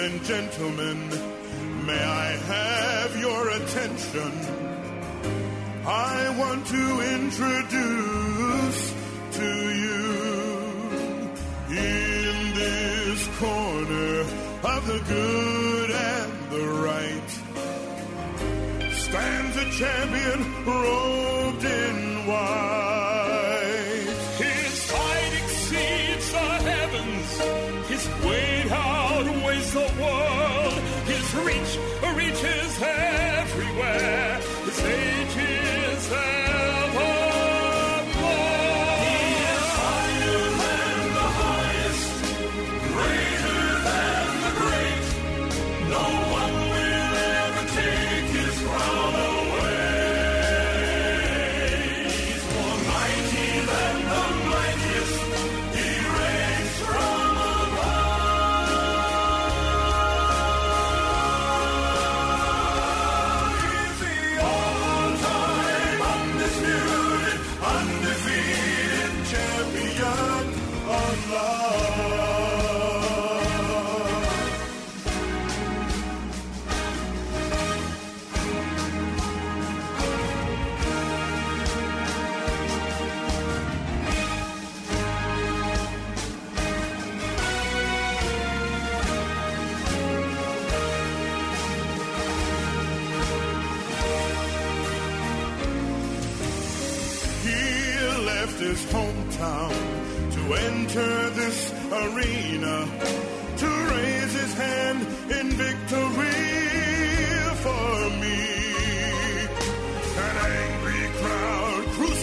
and gentlemen, may I have your attention? I want to introduce to you in this corner of the good and the right stands a champion robed in white. say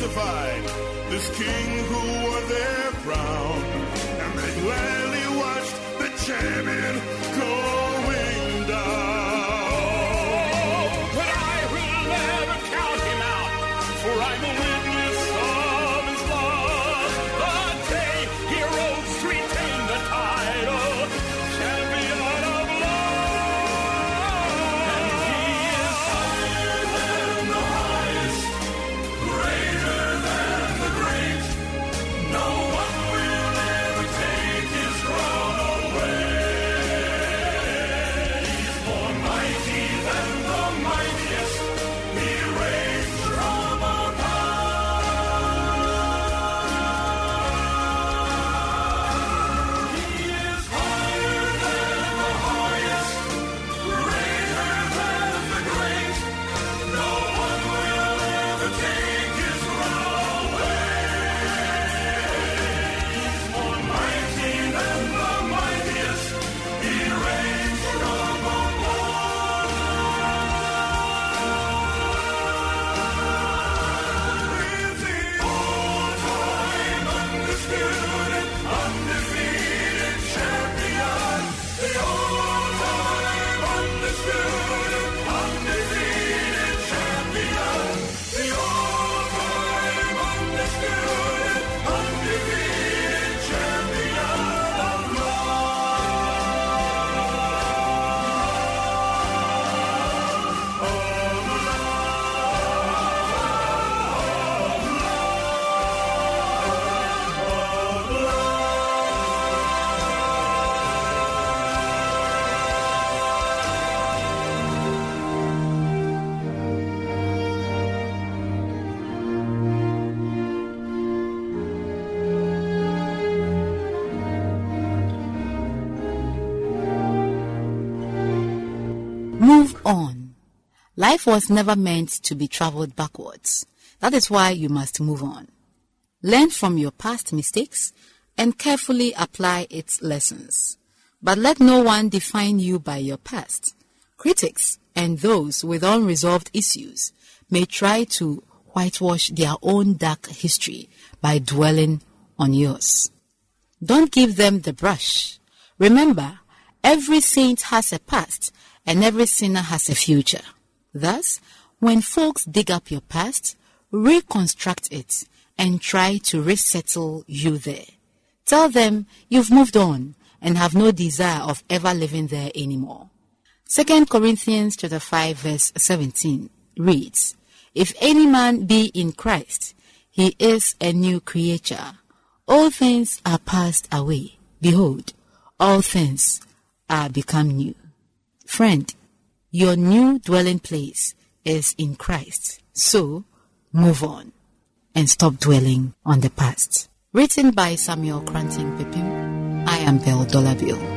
crucified, this king who wore their crown, and they gladly watched the champion Life was never meant to be traveled backwards. That is why you must move on. Learn from your past mistakes and carefully apply its lessons. But let no one define you by your past. Critics and those with unresolved issues may try to whitewash their own dark history by dwelling on yours. Don't give them the brush. Remember, every saint has a past and every sinner has a future. Thus, when folks dig up your past, reconstruct it and try to resettle you there. Tell them you've moved on and have no desire of ever living there anymore. 2 Corinthians chapter 5 verse 17 reads, If any man be in Christ, he is a new creature. All things are passed away. Behold, all things are become new. Friend, your new dwelling place is in Christ. So, move on and stop dwelling on the past. Written by Samuel Koranteng-Pipim, I am Belle Dollarville.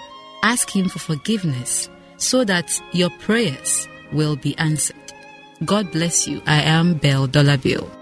ask Him for forgiveness so that your prayers will be answered. God bless you. I am Belle Dollarville.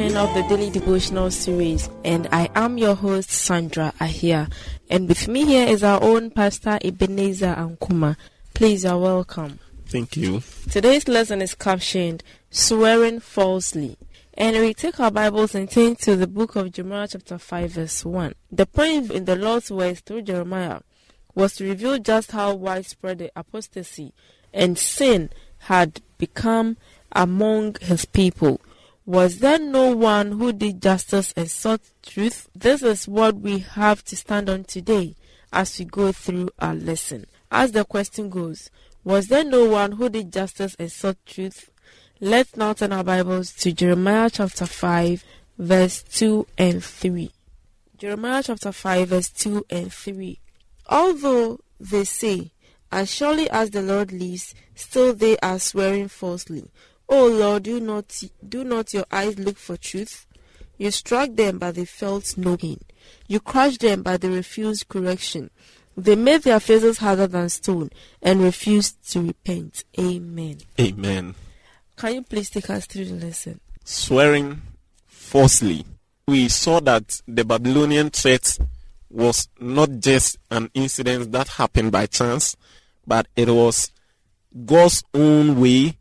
Edition of the Daily Devotional Series, and I am your host, Sandra Ahia. And with me here is our own Pastor Ebenezer Ankuma. Please, are welcome. Thank you. Today's lesson is captioned Swearing Falsely. And we take our Bibles and turn to the book of Jeremiah, chapter 5, verse 1. The point in the Lord's words through Jeremiah was to reveal just how widespread the apostasy and sin had become among his people. Was there no one who did justice and sought truth? This is what we have to stand on today as we go through our lesson. As the question goes, was there no one who did justice and sought truth? Let's now turn our Bibles to Jeremiah chapter 5, verse 2 and 3. Jeremiah chapter 5, verse 2 and 3. Although they say, As surely as the Lord lives, still they are swearing falsely. O Lord, do not do not your eyes look for truth? You struck them, but they felt no pain. You crushed them, but they refused correction. They made their faces harder than stone and refused to repent. Amen. Amen. Can you please take us through the lesson? Swearing falsely. We saw that the Babylonian threat was not just an incident that happened by chance, but it was God's own way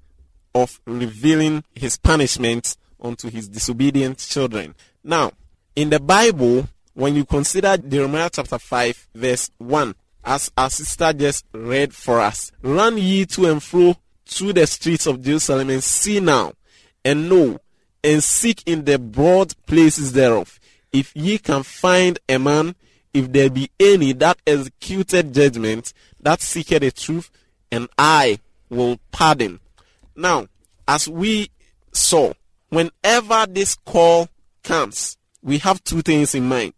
of revealing his punishment unto his disobedient children. Now, in the Bible, when you consider Jeremiah chapter 5, verse 1, as our sister just read for us, run ye to and fro through the streets of Jerusalem and see now and know and seek in the broad places thereof, if ye can find a man, if there be any that executed judgment, that seeketh the truth, and I will pardon. Now, as we saw, whenever this call comes, we have two things in mind.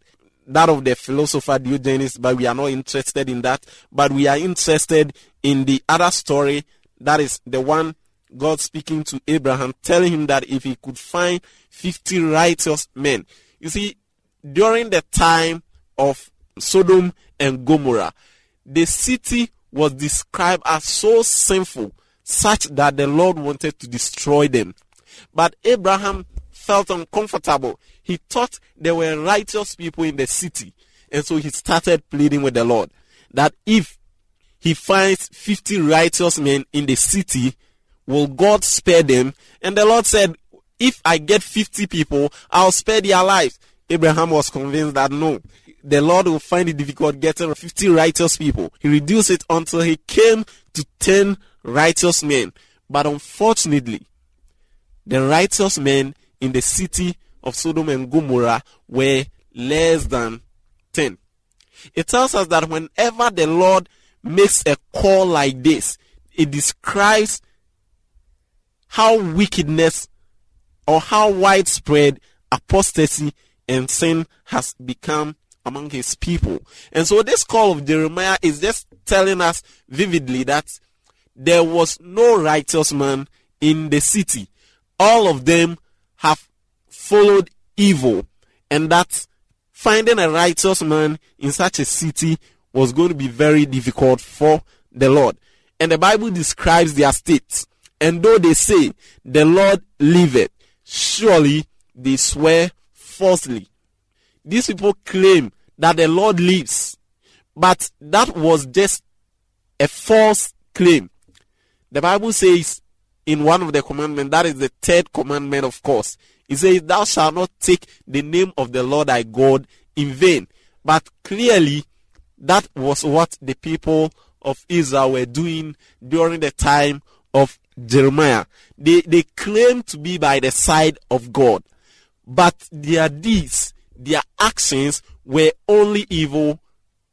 That of the philosopher Diogenes, but we are not interested in that. But we are interested in the other story, that is the one God speaking to Abraham, telling him that if he could find 50 righteous men. You see, during the time of Sodom and Gomorrah, the city was described as so sinful, such that the Lord wanted to destroy them. But Abraham felt uncomfortable. He thought there were righteous people in the city. And so he started pleading with the Lord that if he finds 50 righteous men in the city, will God spare them? And the Lord said, if I get 50 people, I'll spare their lives. Abraham was convinced that no, the Lord will find it difficult getting 50 righteous people. He reduced it until he came to 10 righteous men. But unfortunately, the righteous men in the city of Sodom and Gomorrah were less than 10. It tells us that whenever the Lord makes a call like this, it describes how wickedness or how widespread apostasy and sin has become among his people. And so this call of Jeremiah is just telling us vividly that there was no righteous man in the city. All of them have followed evil, and that finding a righteous man in such a city was going to be very difficult for the Lord. And the Bible describes their state. And though they say, the Lord liveth, surely they swear falsely. These people claim that the Lord lives, but that was just a false claim. The Bible says in one of the commandments, that is the third commandment, of course, it says, Thou shalt not take the name of the Lord thy God in vain. But clearly, that was what the people of Israel were doing during the time of Jeremiah. They, they claimed to be by the side of God, but their deeds, their actions were only evil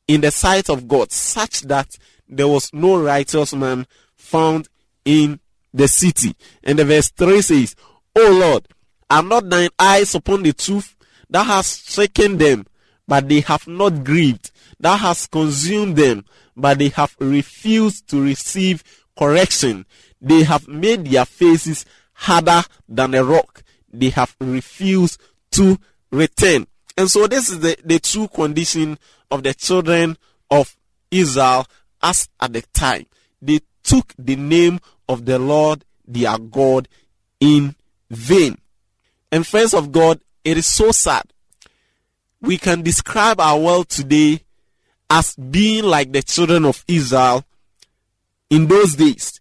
in the sight of God, such that there was no righteous man found in the city. And the verse 3 says, O Lord, are not thine eyes upon the truth? that has shaken them, but they have not grieved. that has consumed them, but they have refused to receive correction. They have made their faces harder than a rock. They have refused to return. And so this is the, the true condition of the children of Israel as at the time. They took the name of the Lord their God in vain. And friends of God, it is so sad. We can describe our world today as being like the children of Israel in those days.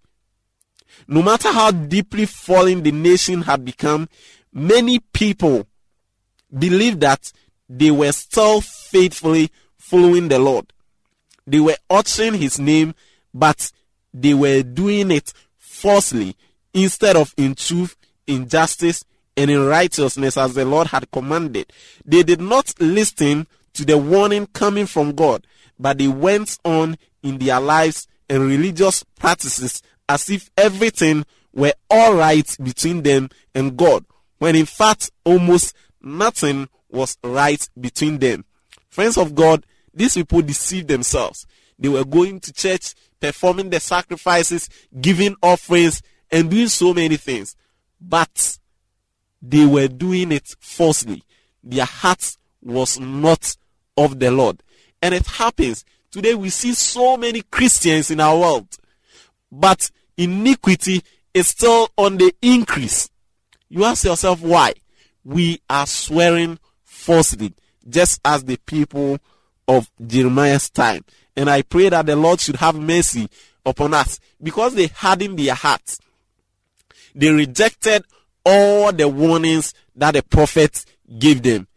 No matter how deeply fallen the nation had become, many people believed that they were still faithfully following the Lord. They were uttering his name, but they were doing it falsely instead of in truth, in justice, and in righteousness as the Lord had commanded. They did not listen to the warning coming from God, but they went on in their lives and religious practices as if everything were all right between them and God, when in fact almost nothing was right between them. Friends of God, these people deceived themselves. They were going to church, performing the sacrifices, giving offerings, and doing so many things. But they were doing it falsely. Their heart was not of the Lord. And it happens Today we see so many Christians in our world, but iniquity is still on the increase. You ask yourself why? We are swearing falsely, just as the people of Jeremiah's time. And I pray that the Lord should have mercy upon us because they hardened their hearts. They rejected all the warnings that the prophets gave them.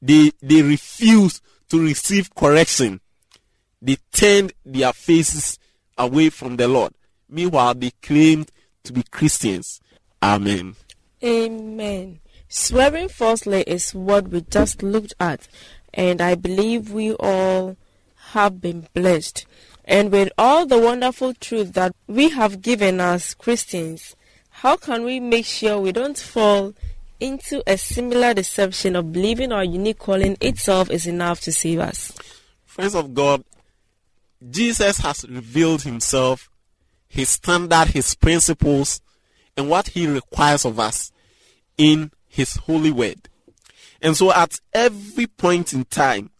They, they refused to receive correction. They turned their faces away from the Lord. Meanwhile, they claimed to be Christians. Amen. Amen. Swearing falsely is what we just looked at, and I believe we all have been blessed. And with all the wonderful truth that we have given as Christians, how can we make sure we don't fall into a similar deception of believing our unique calling itself is enough to save us? Friends of God, Jesus has revealed himself, his standard, his principles, and what he requires of us in his holy word. And so at every point in time,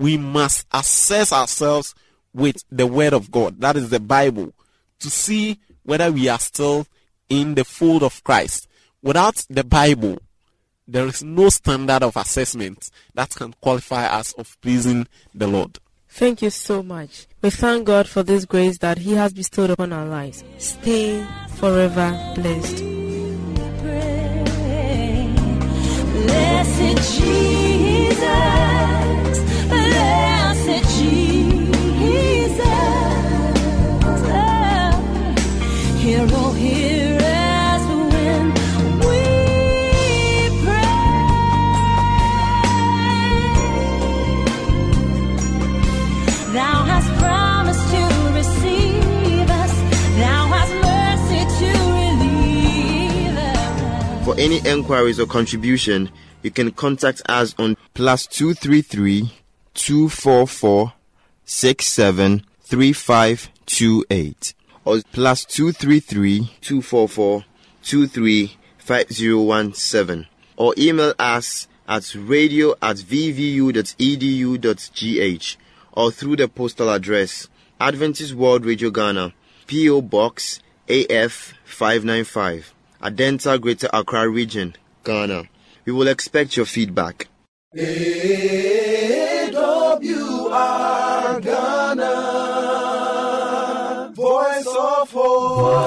we must assess ourselves with the word of God, that is the Bible, to see whether we are still in the fold of Christ. Without the Bible, there is no standard of assessment that can qualify us of pleasing the Lord. Thank you so much. We thank God for this grace that He has bestowed upon our lives. Stay forever blessed. Blessed Jesus, Enquiries or contribution, you can contact us on plus two three three two four four six seven three five two eight or plus two three three two four four two three five zero one seven or email us at radio at vvu.edu.gh or through the postal address Adventist World Radio Ghana, P.O. Box AF 595, Adenta Greater Accra Region, Ghana. We will expect your feedback. AWR Ghana. Voice of hope.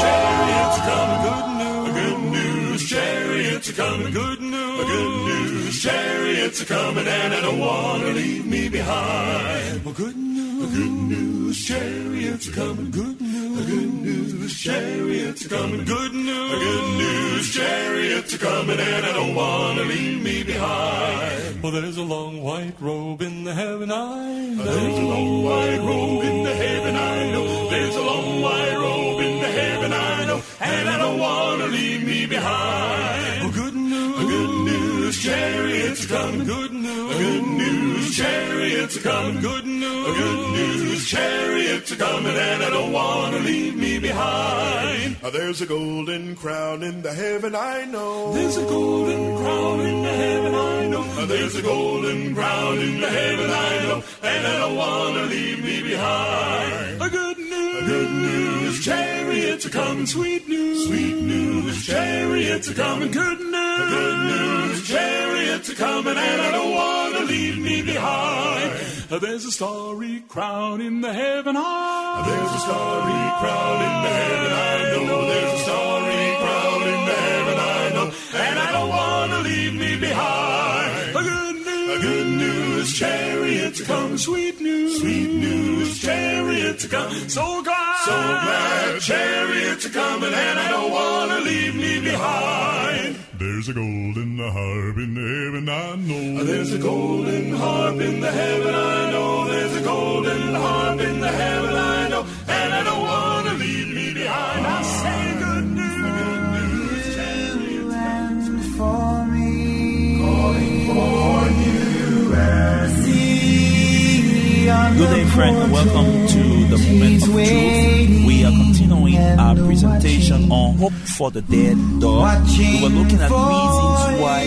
Chariots coming, good news, A good news. Chariots are coming, good news, A good news. Chariots are coming, and I don't want to leave me behind. Well, good news, good news. Chariots coming, good news, good news. Chariots coming, good news, good news. Chariots are coming, and I don't want to leave me behind. Well, there's a long white robe in the heaven I know. There's a long white robe in the heaven I know. There's a long white robe in the heaven I know. And I don't want to leave me behind. Oh, good news, good news. Chariots are coming. Good news, good news. Chariots are coming. Good news, good news. Chariots are coming, and I don't want to leave me behind. There's a golden crown in the heaven I know. There's a golden crown in the heaven I know. There's a golden crown in the heaven I know. And I don't want to leave me behind. Good news. Chariots are coming. Sweet news. Sweet news. Chariots are coming. Good news. good news. Chariots are coming. And I don't want to leave me behind. There's a starry crown in the heaven high. There's a starry crown in the heaven I know. There's a starry crown in the heaven I know. And I don't want to leave me behind. A good news. A good news. Chariots are coming. Sweet news. Sweet news. Chariots are coming. So glad. So glad. Chariots are coming. And I don't want to leave me behind. There's a golden harp in the heaven I know. There's a golden harp in the heaven I know. There's a golden friend. Welcome to the moment of truth. We are continuing our presentation on Hope for the Dead Dog. We were looking at reasons why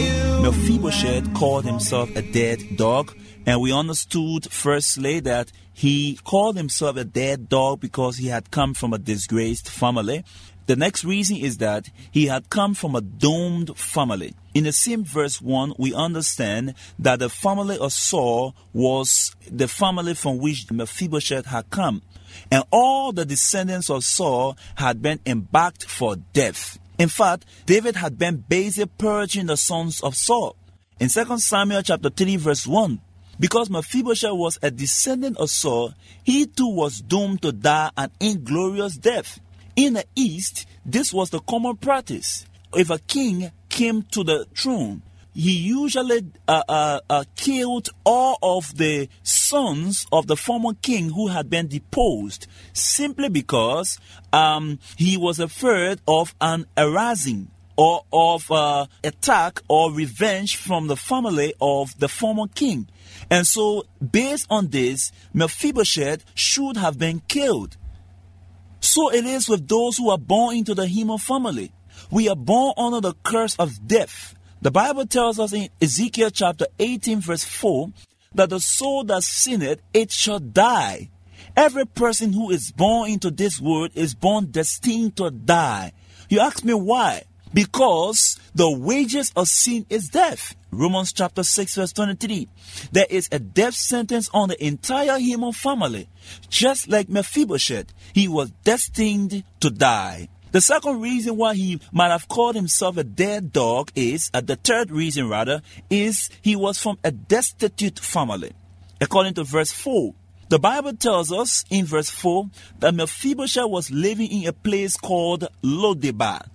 Mephibosheth called himself a dead dog. And we understood firstly that he called himself a dead dog because he had come from a disgraced family. The next reason is that he had come from a doomed family. In the same verse 1, we understand that the family of Saul was the family from which Mephibosheth had come. And all the descendants of Saul had been embarked for death. In fact, David had been busy purging the sons of Saul. In 2 Samuel chapter 3 verse 1, because Mephibosheth was a descendant of Saul, he too was doomed to die an inglorious death. In the East, this was the common practice. If a king came to the throne, he usually uh, uh, uh, killed all of the sons of the former king who had been deposed simply because um, he was afraid of an arising or of uh, attack or revenge from the family of the former king. And so, based on this, Mephibosheth should have been killed. So it is with those who are born into the human family. We are born under the curse of death. The Bible tells us in Ezekiel chapter 18, verse 4, that the soul that sinneth, it shall die. Every person who is born into this world is born destined to die. You ask me why? Because the wages of sin is death. Romans chapter 6, verse 23. There is a death sentence on the entire human family. Just like Mephibosheth, he was destined to die. The second reason why he might have called himself a dead dog is, uh, the third reason rather, is he was from a destitute family. According to verse 4, the Bible tells us in verse 4 that Mephibosheth was living in a place called Lodebar.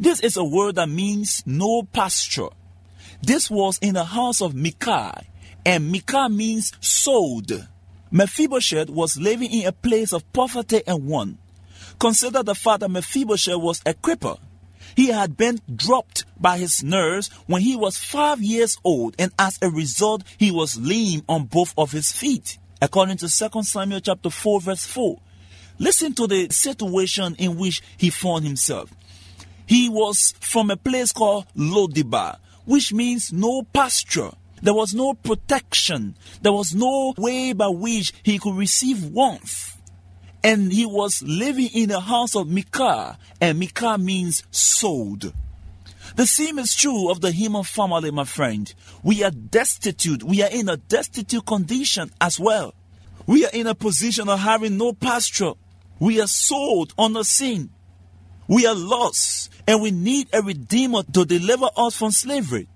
This is a word that means no pasture. This was in the house of Micah, and Micah means sold. Mephibosheth was living in a place of poverty and want. Consider the fact that Mephibosheth was a cripple. He had been dropped by his nurse when he was five years old, and as a result, he was lame on both of his feet. According to 2 Samuel chapter 4, verse 4. Listen to the situation in which he found himself. He was from a place called Lodebar, which means no pasture. There was no protection. There was no way by which he could receive warmth. And he was living in the house of Micah, and Micah means sold. The same is true of the human family, my friend. We are destitute. We are in a destitute condition as well. We are in a position of having no pasture. We are sold on under sin. We are lost, and we need a redeemer to deliver us from slavery.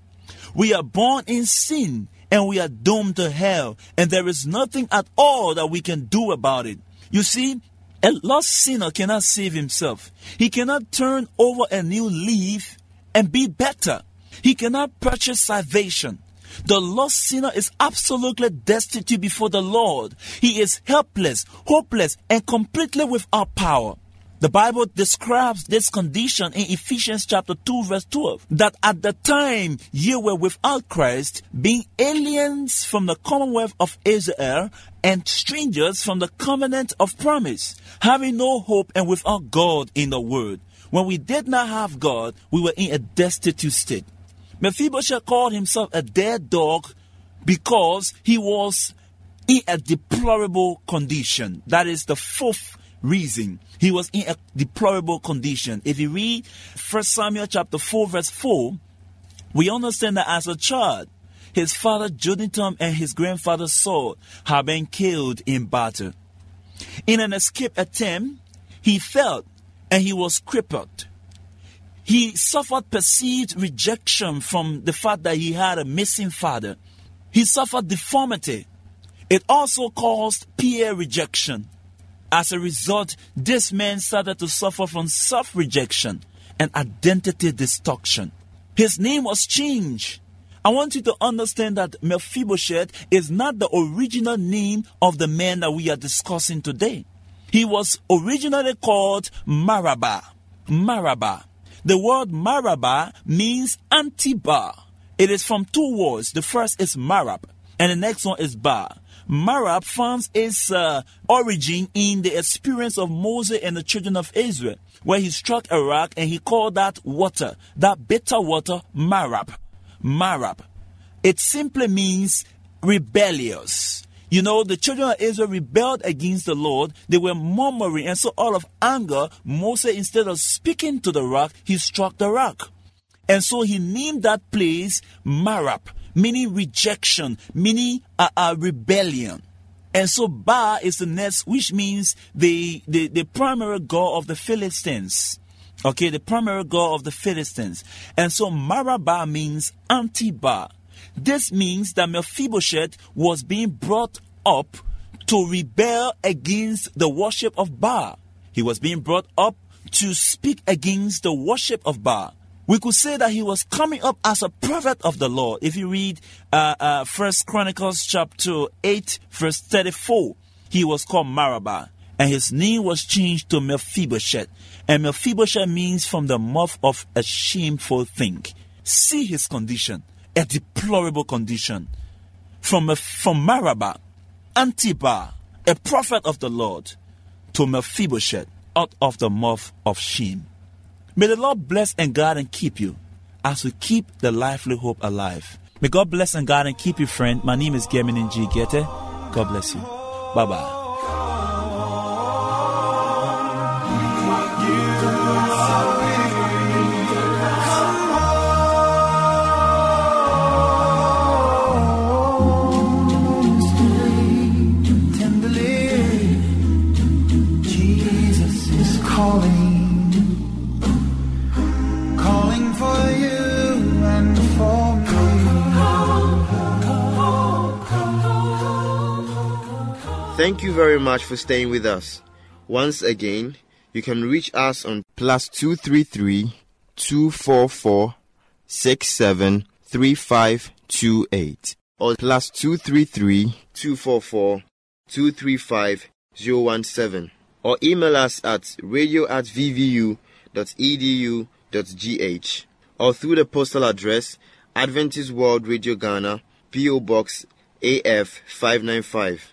We are born in sin, and we are doomed to hell, and there is nothing at all that we can do about it. You see, a lost sinner cannot save himself. He cannot turn over a new leaf and be better. He cannot purchase salvation. The lost sinner is absolutely destitute before the Lord. He is helpless, hopeless, and completely without power. The Bible describes this condition in Ephesians chapter 2 verse 12 that at the time ye were without Christ, being aliens from the commonwealth of Israel and strangers from the covenant of promise, having no hope and without God in the world. When we did not have God, we were in a destitute state. Mephibosheth called himself a dead dog because he was in a deplorable condition. That is the fourth reason. He was in a deplorable condition. If you read 1 Samuel chapter 4, verse 4, we understand that as a child, his father Jonathan and his grandfather Saul had been killed in battle. In an escape attempt, he fell and he was crippled. He suffered perceived rejection from the fact that he had a missing father. He suffered deformity. It also caused peer rejection. As a result, this man started to suffer from self rejection and identity destruction. His name was changed. I want you to understand that Mephibosheth is not the original name of the man that we are discussing today. He was originally called Maraba. Maraba. The word Maraba means anti-bar. It is from two words. The first is Marab and the next one is Bar. Marab finds its uh, origin in the experience of Moses and the children of Israel, where he struck a rock and he called that water, that bitter water, Marab. Marab. It simply means rebellious. You know, the children of Israel rebelled against the Lord. They were murmuring, and so out of anger, Moses, instead of speaking to the rock, he struck the rock. And so he named that place Marab, meaning rejection, meaning uh, uh, rebellion. And so Ba is the next, which means the, the, the primary god of the Philistines. Okay, the primary god of the Philistines. And so Maraba means anti-Ba. This means that Mephibosheth was being brought up to rebel against the worship of Ba. He was being brought up to speak against the worship of Ba. We could say that he was coming up as a prophet of the Lord. If you read uh, uh, First Chronicles chapter 8, verse 34, he was called Maraba, and his name was changed to Mephibosheth. And Mephibosheth means from the mouth of a shameful thing. See his condition, a deplorable condition. From, a, from Maraba, Antiba, a prophet of the Lord, to Mephibosheth, out of the mouth of shame. May the Lord bless and guard and keep you as we keep the lively hope alive. May God bless and guard and keep you, friend. My name is Gemini G. Gete. God bless you. Bye bye. Thank you very much for staying with us. Once again, you can reach us on plus two three three two four four six seven three five two eight or plus two three three two four four two three five zero one seven or email us at radio at vvu edu gh or through the postal address Adventist World Radio Ghana PO Box AF 595